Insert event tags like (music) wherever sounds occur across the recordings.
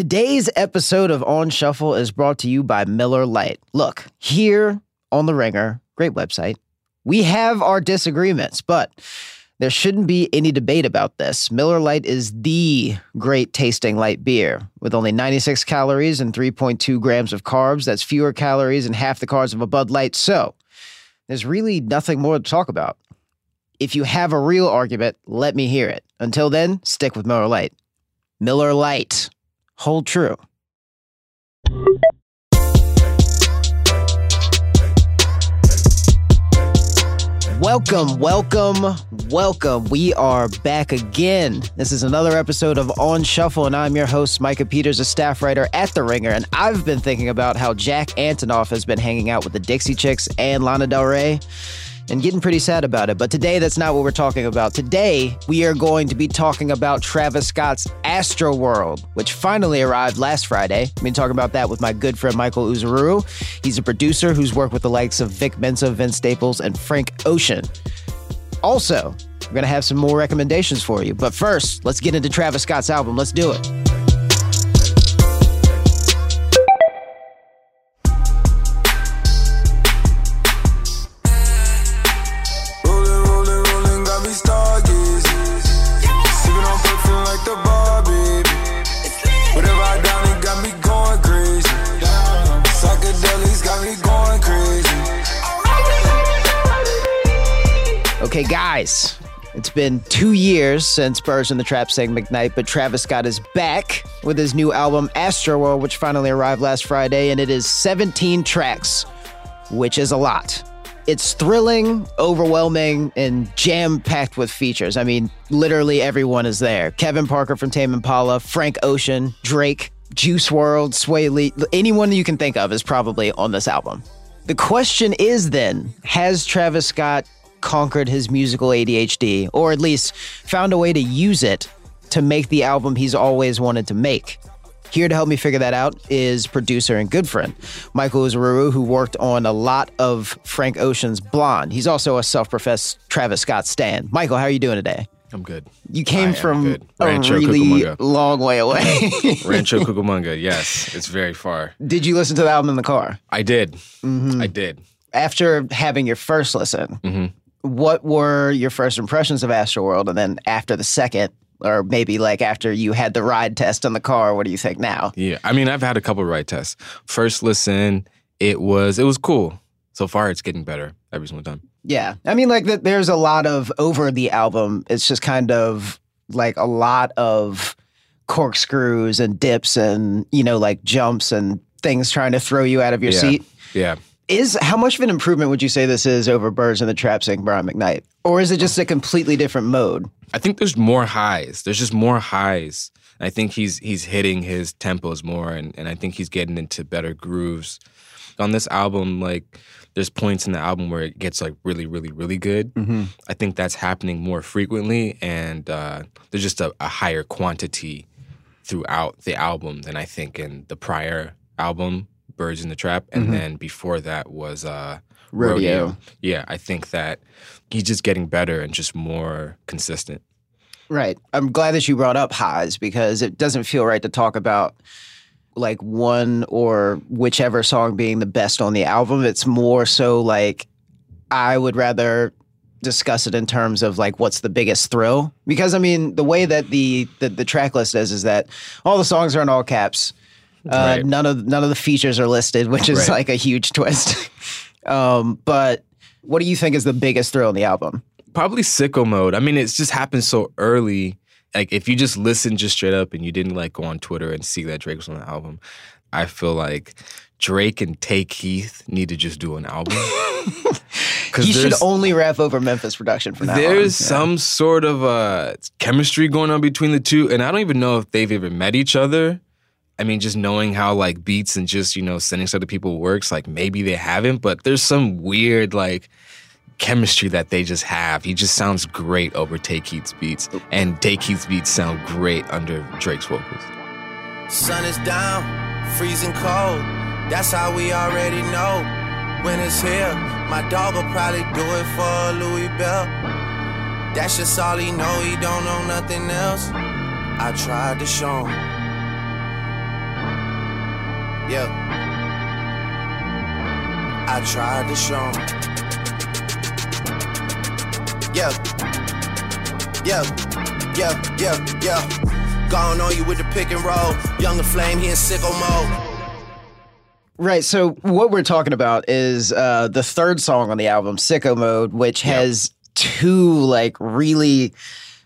Today's episode of On Shuffle is brought to you by Miller Lite. Look, here on The Ringer, great website, we have our disagreements, but there shouldn't be any debate about this. Miller Lite is the great tasting light beer with only 96 calories and 3.2 grams of carbs. That's fewer calories and half the carbs of a Bud Light. So there's really nothing more to talk about. If you have a real argument, let me hear it. Until then, stick with Miller Lite. Miller Lite. Hold true. Welcome, welcome, welcome. We are back again. This is another episode of On Shuffle, and I'm your host, Micah Peters, a staff writer at The Ringer. And I've been thinking about how Jack Antonoff has been hanging out with the Dixie Chicks and Lana Del Rey and getting pretty sad about it. But today, that's not what we're talking about. Today, we are going to be talking about Travis Scott's Astroworld, which finally arrived last Friday. I'm going to talk about that with my good friend Michael Uzuru. He's a producer who's worked with the likes of Vic Mensa, Vince Staples, and Frank Ocean. Also, we're going to have some more recommendations for you. But first, let's get into Travis Scott's album. Let's do it. Okay, guys, it's been two years since Birds in the Trap sang McKnight, but Travis Scott is back with his new album Astroworld, which finally arrived last Friday, and it is 17 tracks, which is a lot. It's thrilling, overwhelming, and jam packed with features. I mean, literally everyone is there. Kevin Parker from Tame Impala, Frank Ocean, Drake, Juice World, Sway Lee, anyone you can think of is probably on this album. The question is then, has Travis Scott conquered his musical ADHD, or at least found a way to use it to make the album he's always wanted to make? Here to help me figure that out is producer and good friend Michael Uzuru, who worked on a lot of Frank Ocean's Blonde. He's also a self-professed Travis Scott stan. Michael, how are you doing today? I'm good. You came from a really Cucamonga. long way away. (laughs) Rancho Cucamonga, yes, it's very far. Did you listen to the album in the car? I did. Mm-hmm. I did. After having your first listen, Mm-hmm. What were your first impressions of Astroworld? And then after the second, or maybe like after you had the ride test on the car, what do you think now? Yeah. I mean, I've had a couple ride tests. First listen, it was it was cool. So far, it's getting better every single time. Yeah. I mean, like, that there's a lot of over the album. It's just kind of like a lot of corkscrews and dips and, you know, like jumps and things trying to throw you out of your Yeah. seat. Yeah. Is how much of an improvement would you say this is over Birds in the Trap saying Brian McKnight? Or is it just a completely different mode? I think there's more highs. There's just more highs. I think he's he's hitting his tempos more, and, and I think he's getting into better grooves. On this album, like there's points in the album where it gets like really, really, really good. I think that's happening more frequently, and uh, there's just a, a higher quantity throughout the album than I think in the prior album, Birds in the Trap, and then before that was uh, Rodeo. Yeah, I think that he's just getting better and just more consistent. Right. I'm glad that you brought up highs because it doesn't feel right to talk about like one or whichever song being the best on the album. It's more so like I would rather discuss it in terms of like what's the biggest thrill because I mean the way that the the, the track list is is that all the songs are in all caps. Uh, Right. None of none of the features are listed, which is Right. like a huge (laughs) twist. um, but what do you think is the biggest thrill in the album? Probably sicko mode. I mean, it's just happened so early. Like if you just listen just straight up and you didn't like go on Twitter and see that Drake was on the album, I feel like Drake and Tay Keith need to just do an album. (laughs) He should only rap over Memphis production for now on. there's Yeah. some sort of uh, chemistry going on between the two, and I don't even know if they've ever met each other. I mean, just knowing how like beats and just you know sending stuff to people works, like maybe they haven't, but there's some weird like chemistry that they just have. He just sounds great over Tay Keith's beats, and Tay Keith's beats sound great under Drake's vocals. Sun is down, freezing cold. That's how we already know. when it's here. My dog will probably do it for Louis Bell. That's just all he know. He don't know nothing else. I tried to show him. Yeah. I tried to show 'em. Yeah. Yeah. Yeah. Yeah. Yeah. Gone on you with the pick and roll. Younger flame, he in sicko mode. Right. So what we're talking about is uh, the third song on the album, "Sicko Mode," which has two like really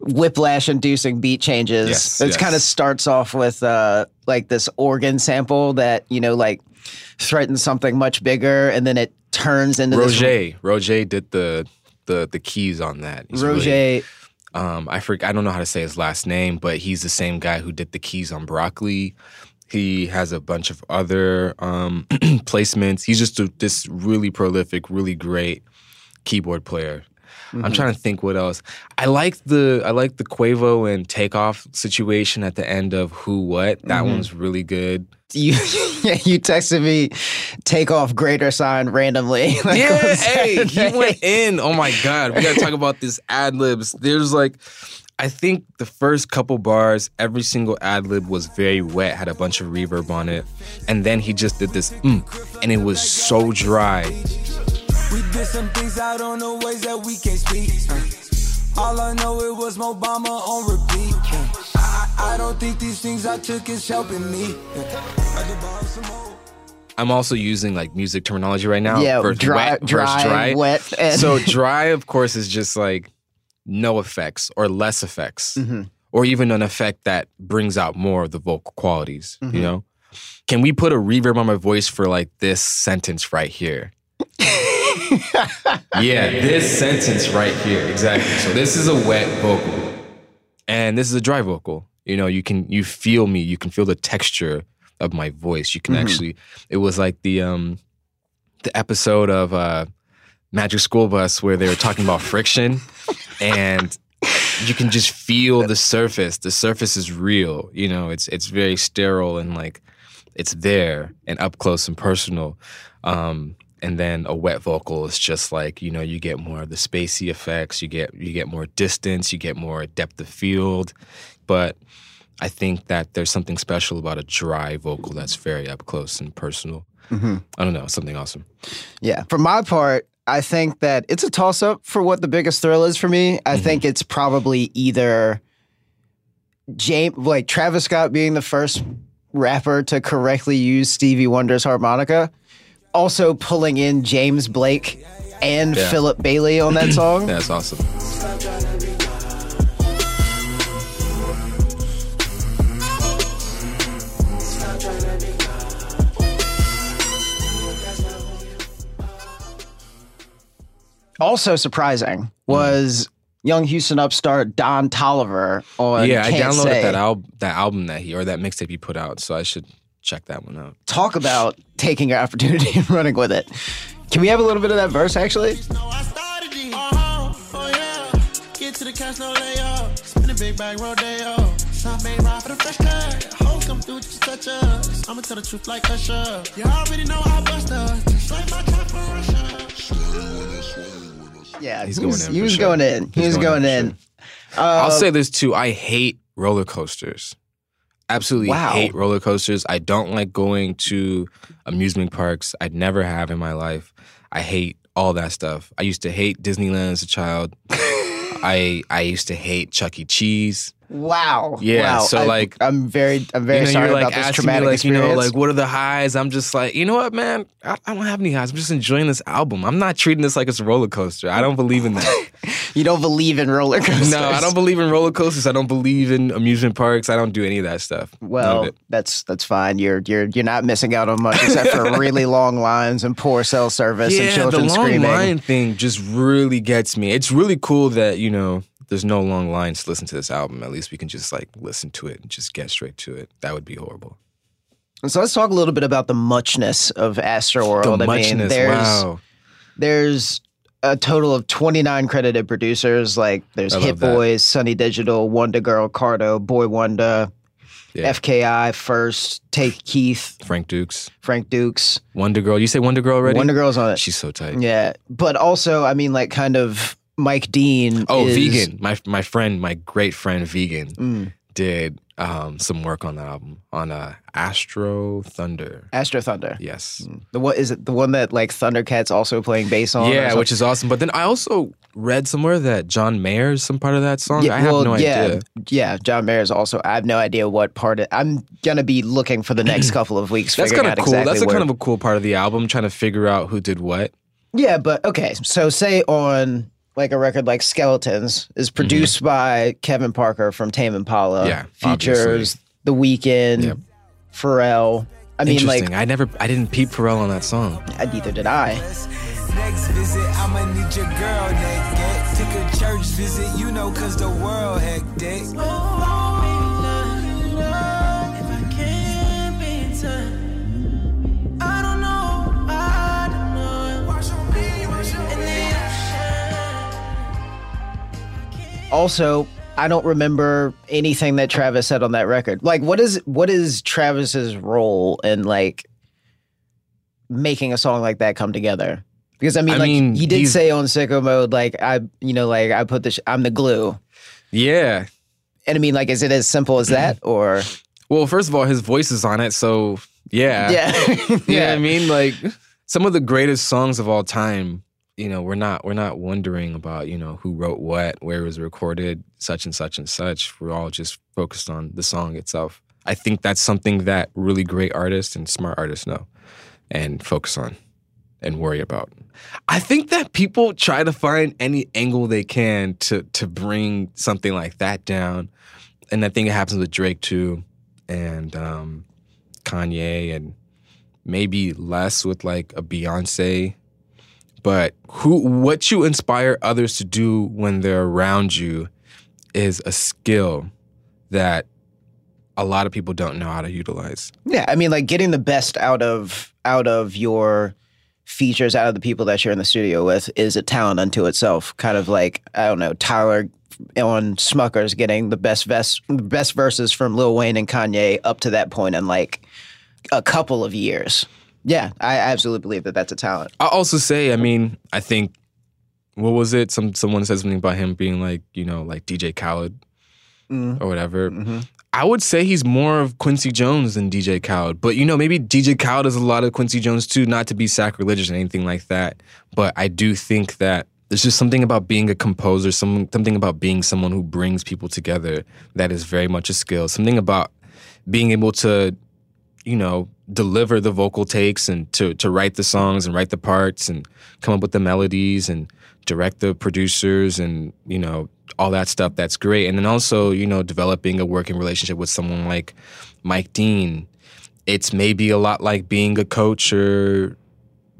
whiplash-inducing beat changes. Yes, it yes. kind of starts off with uh, like this organ sample that you know like threatens something much bigger, and then it turns into this Roger, Roger did the the the keys on that. He's Roger. really- um, I forget. I don't know how to say his last name, but he's the same guy who did the keys on Broccoli. He has a bunch of other um, (clears throat) placements. He's just a, this really prolific, really great keyboard player. Mm-hmm. I'm trying to think what else. I like the I like the Quavo and Takeoff situation at the end of Who What. That Mm-hmm. one's really good. you (laughs) you texted me take off greater sign randomly. (laughs) Like, Yeah, hey, he went in. Oh my god, we gotta talk about this ad libs. There's like, I think the first couple bars, every single ad lib was very wet, had a bunch of reverb on it, and then he just did this, mm, and it was so dry. We did some things out on the ways that we can't speak. Uh, All I know it was Obama on repeat. Uh. I, I don't think these things I took is helping me. Uh. I some more. I'm also using like music terminology right now. Yeah, versus dry- wet versus dry, wet, and- so dry, of course, is just like no effects or less effects, Mm-hmm. or even an effect that brings out more of the vocal qualities. Mm-hmm. You know, can we put a reverb on my voice for like this sentence right here? (laughs) yeah, this sentence right here, exactly. So this is a wet vocal, and this is a dry vocal. You know, you can you feel me, you can feel the texture of my voice. You can actually. It was like the um the episode of uh Magic School Bus where they were talking about friction, and you can just feel the surface. The surface is real. You know, it's it's very sterile and like it's there and up close and personal. Um, and then a wet vocal is just like you know you get more of the spacey effects. You get you get more distance. You get more depth of field. But I think that there's something special about a dry vocal that's very up close and personal. Mm-hmm. I don't know, something awesome. Yeah. For my part, I think that it's a toss up for what the biggest thrill is for me. I mm-hmm. think it's probably either James, like Travis Scott being the first rapper to correctly use Stevie Wonder's harmonica, also pulling in James Blake and Yeah. Philip Bailey on that (clears throat) song. That's awesome. Also surprising was young Houston upstart Don Tolliver on yeah, I Can't downloaded Say. that album, that album that he or that mixtape he put out, so I should check that one out. Talk about taking your opportunity and running with it. Can we have a little bit of that verse actually? No, I started it. Yeah. Get to the cash, no. Spin a big bag, rodeo. Some may ride for the fresh cut. Hoes come through, just touch us. I'ma tell the truth like Usher. You already know I bust us. Just like my trap for Russia. Yeah, He's he going was, in he was sure. going in. He was going going in in. for I'll uh, say this too. I hate roller coasters. Absolutely Wow. hate roller coasters. I don't like going to amusement parks. I'd never have in my life. I hate all that stuff. I used to hate Disneyland as a child. (laughs) I I used to hate Chuck E. Cheese. Wow. Yeah, Wow. so, I- like- I'm very, I'm very you know, sorry like about this traumatic me, like, you know, like what are the highs? I'm just like, you know what, man? I, I don't have any highs. I'm just enjoying this album. I'm not treating this like it's a roller coaster. I don't believe in that. (laughs) you don't believe in roller coasters. no, I don't believe in roller coasters. I don't believe in amusement parks. I don't do any of that stuff. Well, that's that's fine. You're you're you're not missing out on much except for (laughs) really long lines and poor cell service and yeah, children the long screaming. line thing just really gets me. It's really cool that you know there's no long lines to listen to this album. At least we can just like listen to it and just get straight to it. That would be horrible. So let's talk a little bit about the muchness of Astroworld. The I mean, there's wow. there's a total of 29 credited producers. Like there's I Hit. Boys, Sunny Digital, Wonder Girl, Cardo, Boy Wonder, Yeah. FKI, First, Take Keith, Frank Dukes, Frank Dukes. Wonder Girl. You say Wonder Girl already? Wonder Girl's on it. She's so tight. Yeah, but also, I mean, like, kind of Mike Dean. Oh, is- vegan. My my friend, my great friend, vegan, Mm. did um, some work on that album on uh, Astro Thunder. Astro Thunder. Yes. The what is it? The one that like Thundercats also playing bass on? Yeah, which is awesome. But then I also read somewhere that John Mayer is some part of that song. Yeah, I have well, no yeah, idea. Yeah, John Mayer is also. I have no idea what part. Of, I'm gonna be looking for the next (clears throat) couple of weeks. That's kind of cool. Exactly That's a kind of a cool part of the album, trying to figure out who did what. Yeah, but okay. So say on like a record like Skeletons is produced by Kevin Parker from Tame Impala. Mm-hmm. Yeah, features obviously. The Weeknd, Yep. Pharrell. I mean, like Interesting. I never, I didn't peep Pharrell on that song. I- neither did I. Next visit, I'ma need your girl naked. Took a church visit, you know, cause the world hectic. Also, I don't remember anything that Travis said on that record. Like, what is what is Travis's role in like making a song like that come together? Because I mean, I like mean, he did say on Sicko Mode, like I, you know, like I put this, I'm the glue. Yeah. And I mean, like, is it as simple as that, (clears throat) or Well, first of all, his voice is on it, so yeah. yeah, (laughs) You know what I mean? Like some of the greatest songs of all time, you know, we're not we're not wondering about, you know, who wrote what, where it was recorded, such and such and such. We're all just focused on the song itself. I think that's something that really great artists and smart artists know and focus on and worry about. I think that people try to find any angle they can to to bring something like that down. And I think it happens with Drake too and um Kanye and maybe less with like a Beyonce. But who what you inspire others to do when they're around you is a skill that a lot of people don't know how to utilize. yeah. I mean, like getting the best out of out of your features out of the people that you're in the studio with is a talent unto itself. Kind of like I don't know, Tyler on Smuckers getting the best best verses from Lil Wayne and Kanye up to that point in like a couple of years. Yeah, I absolutely believe that that's a talent. I'll also say, I mean, I think what was it? Some someone said something about him being like, you know, like DJ Khaled Mm. or whatever. Mhm. I would say he's more of Quincy Jones than DJ Khaled. But you know, maybe DJ Khaled is a lot of Quincy Jones too, not to be sacrilegious or anything like that. But I do think that there's just something about being a composer, some, something about being someone who brings people together that is very much a skill. Something about being able to, you know, deliver the vocal takes and to to write the songs and write the parts and come up with the melodies and direct the producers and you know all that stuff that's great. And then also you know developing a working relationship with someone like Mike Dean. It's maybe a lot like being a coach or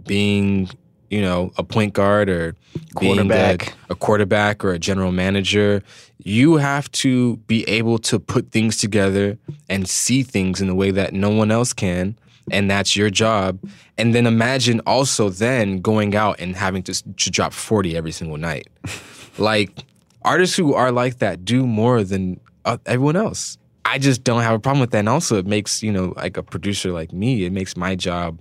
being you know a point guard or being a- Quarterback. a quarterback or a general manager you have to be able to put things together and see things in a way that no one else can and that's your job. And then imagine also then going out and having to, to drop 40 every single night. (laughs) Like artists who are like that do more than uh, everyone else. I just don't have a problem with that. And also it makes you know like a producer like me it makes my job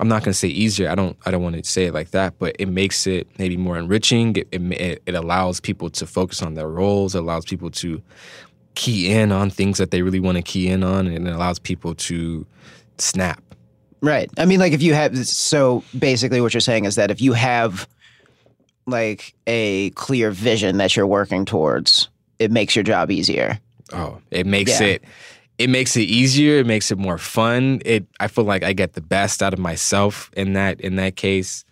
i'm not going to say easier i don't i don't want to say it like that but it makes it maybe more enriching it, it, it allows people to focus on their roles it allows people to key in on things that they really want to key in on and it allows people to snap Right. I mean, like if you have so basically what you're saying is that if you have like a clear vision that you're working towards, it makes your job easier. Oh, it makes Yeah. it it makes it easier, it makes it more fun. It I feel like I get the best out of myself in that in that case.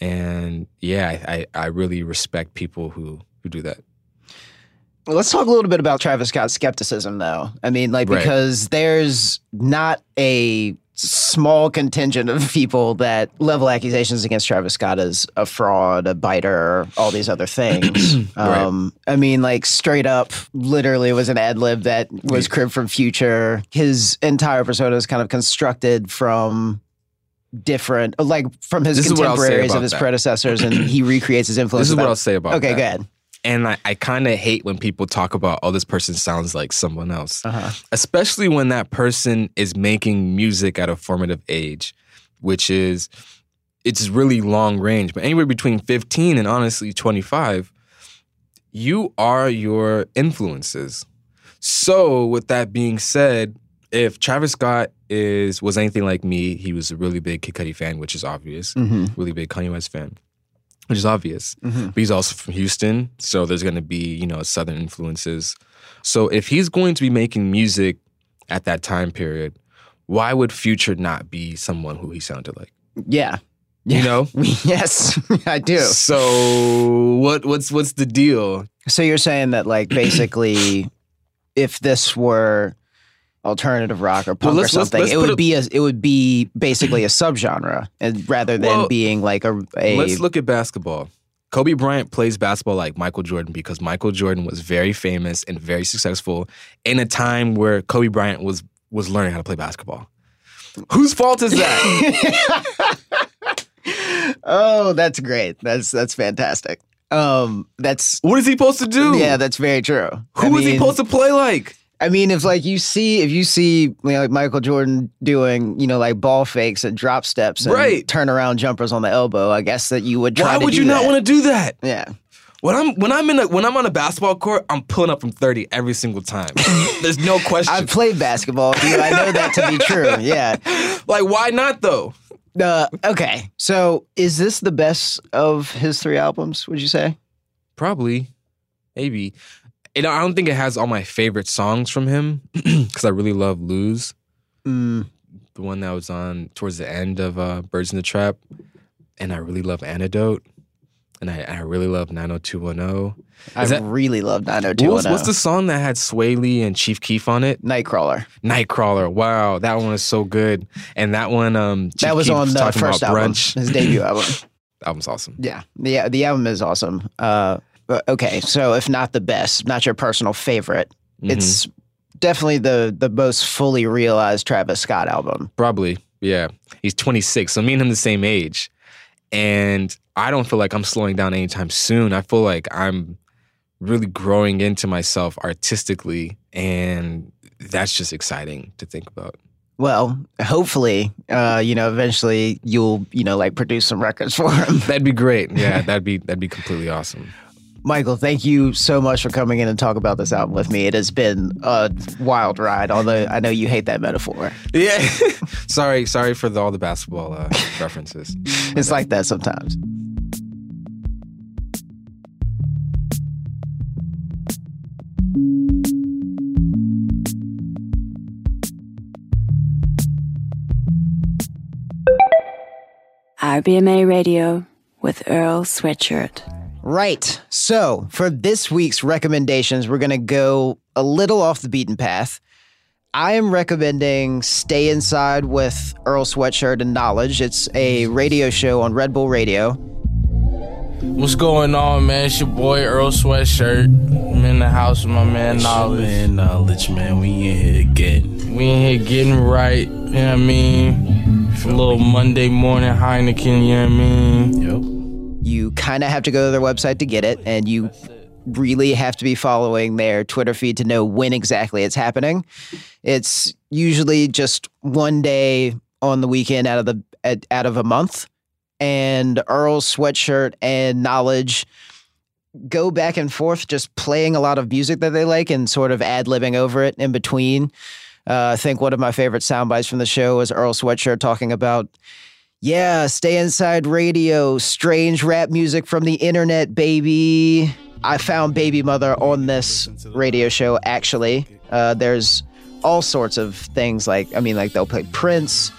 And yeah, I, I, I really respect people who who do that. Well, Let's talk a little bit about Travis Scott's skepticism, though. I mean, like, Right. because there's not a small contingent of people that level accusations against Travis Scott as a fraud, a biter, all these other things. (clears throat) Right. um, I mean, like, straight up, literally was an ad lib that was cribbed from Future. His entire persona is kind of constructed from different, like, from his This is what I'll say contemporaries of his that. predecessors, and he recreates his influence. This is what I'll say about Okay, that. go ahead. And I, I kind of hate when people talk about, oh, this person sounds like someone else. Uh-huh. especially when that person is making music at a formative age, which is it's really long range, but anywhere between 15 and honestly 25, you are your influences. So, with that being said, if Travis Scott is was anything like me, he was a really big Kid Cudi fan, which is obvious. Mm-hmm. Really big Kanye West fan, which is obvious. Mhm. But he's also from Houston, so there's going to be you know Southern influences. So if he's going to be making music at that time period, why would Future not be someone who he sounded like? Yeah. You know. (laughs) yes, (laughs) I do. So what what's what's the deal? So you're saying that like basically, (clears throat) if this were alternative rock or punk let's- or let's- something, let's it would a- be a it would be basically a subgenre, and rather than Well, being like a, a Let's look at basketball. Kobe Bryant plays basketball like Michael Jordan because Michael Jordan was very famous and very successful in a time where Kobe Bryant was was learning how to play basketball. Whose fault is that? (laughs) oh, that's great. That's that's fantastic. Um, that's what is he supposed to do? yeah, that's very true. Who is he supposed to play like? I mean, if like you see, if you see you know, like Michael Jordan doing, you know, like ball fakes and drop steps and Right. turn around jumpers on the elbow, I guess that you would try Why would you not want to do that? Yeah. When I'm when I'm in a when I'm on a basketball court, I'm pulling up from 30 every single time. (laughs) There's no question. I've played basketball. dude. I know that to be (laughs) true. Yeah. like why not though? Uh, okay. So is this the best of his three albums, would you say? Probably, maybe. Know, I don't think it has all my favorite songs from him (clears throat) because I really love "Lose," Mm, the one that was on towards the end of uh, "Birds in the Trap," and I really love "Antidote," and I, I really love "90210." I Is that- really love What was, 90210. what's the song that had Sway Lee and Chief Keef on it? Nightcrawler. Nightcrawler. Wow, that one was so good. And that one, um, Chief that was Keef on the first album, brunch. his debut album. (laughs) Album's awesome. Yeah, the the album is awesome. Uh, okay, so if not the best, not your personal favorite, Mhm. it's definitely the the most fully realized Travis Scott album. Probably, yeah. He's 26, so me and him the same age, and I don't feel like I'm slowing down anytime soon. I feel like I'm really growing into myself artistically, and that's just exciting to think about. Well, hopefully, uh, you know, eventually you'll you know like produce some records (laughs) for him. That'd be great. Yeah, that'd be that'd be completely awesome. Michael, thank you so much for coming in and talk about this album with me. It has been a wild ride. Although I know you hate that metaphor, Yeah. (laughs) sorry, sorry for the, all the basketball uh, (laughs) references. it's like that sometimes. RBMA Radio with Earl Sweatshirt. Right. So for this week's recommendations, we're going to go a little off the beaten path. I am recommending Stay Inside with Earl Sweatshirt and Knowledge. It's a radio show on Red Bull Radio. What's going on, man? It's your boy Earl Sweatshirt. I'm in the house with my man Knowledge. Man, knowledge, man. We in here getting. We in here getting right, you know what I mean? A little Monday morning Heineken, you know what I mean? Yep. You kind of have to go to their website to get it, and you really have to be following their Twitter feed to know when exactly it's happening. It's usually just one day on the weekend out of the out of a month, and Earl's sweatshirt and knowledge go back and forth, just playing a lot of music that they like and sort of ad libbing over it in between. Uh, I think one of my favorite sound bites from the show was Earl Sweatshirt talking about yeah, stay inside radio, strange rap music from the internet, baby. I found Baby Mother on this radio show, actually. Uh, there's all sorts of things like, I mean, like they'll play Prince.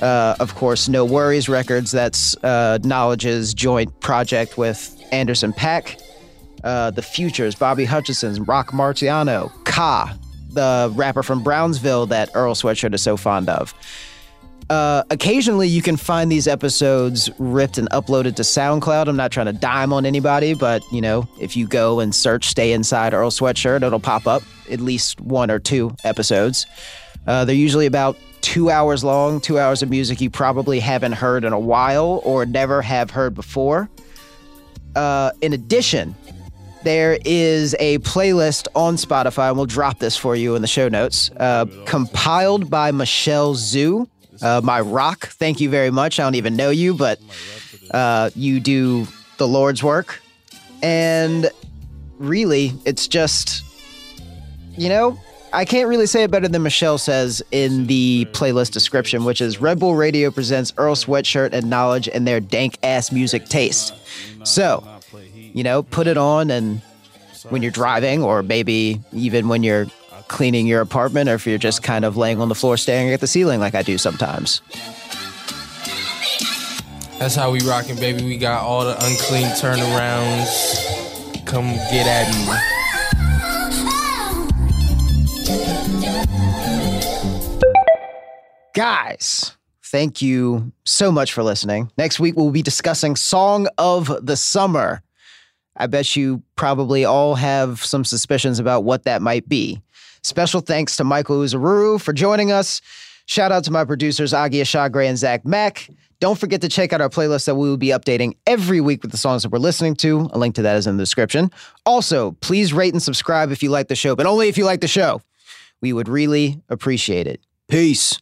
Uh, of course, No Worries Records, that's uh, Knowledge's joint project with Anderson Pack. Uh, the Futures, Bobby Hutchinson, Rock Marciano, Ka, the rapper from Brownsville that Earl Sweatshirt is so fond of. Uh, occasionally, you can find these episodes ripped and uploaded to SoundCloud. I'm not trying to dime on anybody, but you know, if you go and search "Stay Inside Earl Sweatshirt," it'll pop up at least one or two episodes. Uh, they're usually about two hours long, two hours of music you probably haven't heard in a while or never have heard before. Uh, in addition, there is a playlist on Spotify, and we'll drop this for you in the show notes, uh, compiled by Michelle Zhu, uh, my rock. Thank you very much. I don't even know you, but uh, you do the Lord's work. And really, it's just you know, I can't really say it better than Michelle says in the playlist description, which is Red Bull Radio presents Earl Sweatshirt and Knowledge and their dank ass music taste. So, you know, put it on and when you're driving, or maybe even when you're cleaning your apartment, or if you're just kind of laying on the floor staring at the ceiling like I do sometimes. That's how we rocking, baby. We got all the unclean turnarounds. Come get at me. Guys, thank you so much for listening. Next week, we'll be discussing Song of the Summer. I bet you probably all have some suspicions about what that might be. Special thanks to Michael Uzaruru for joining us. Shout out to my producers, Agia Shagre and Zach Mack. Don't forget to check out our playlist that we will be updating every week with the songs that we're listening to. A link to that is in the description. Also, please rate and subscribe if you like the show, but only if you like the show. We would really appreciate it. Peace.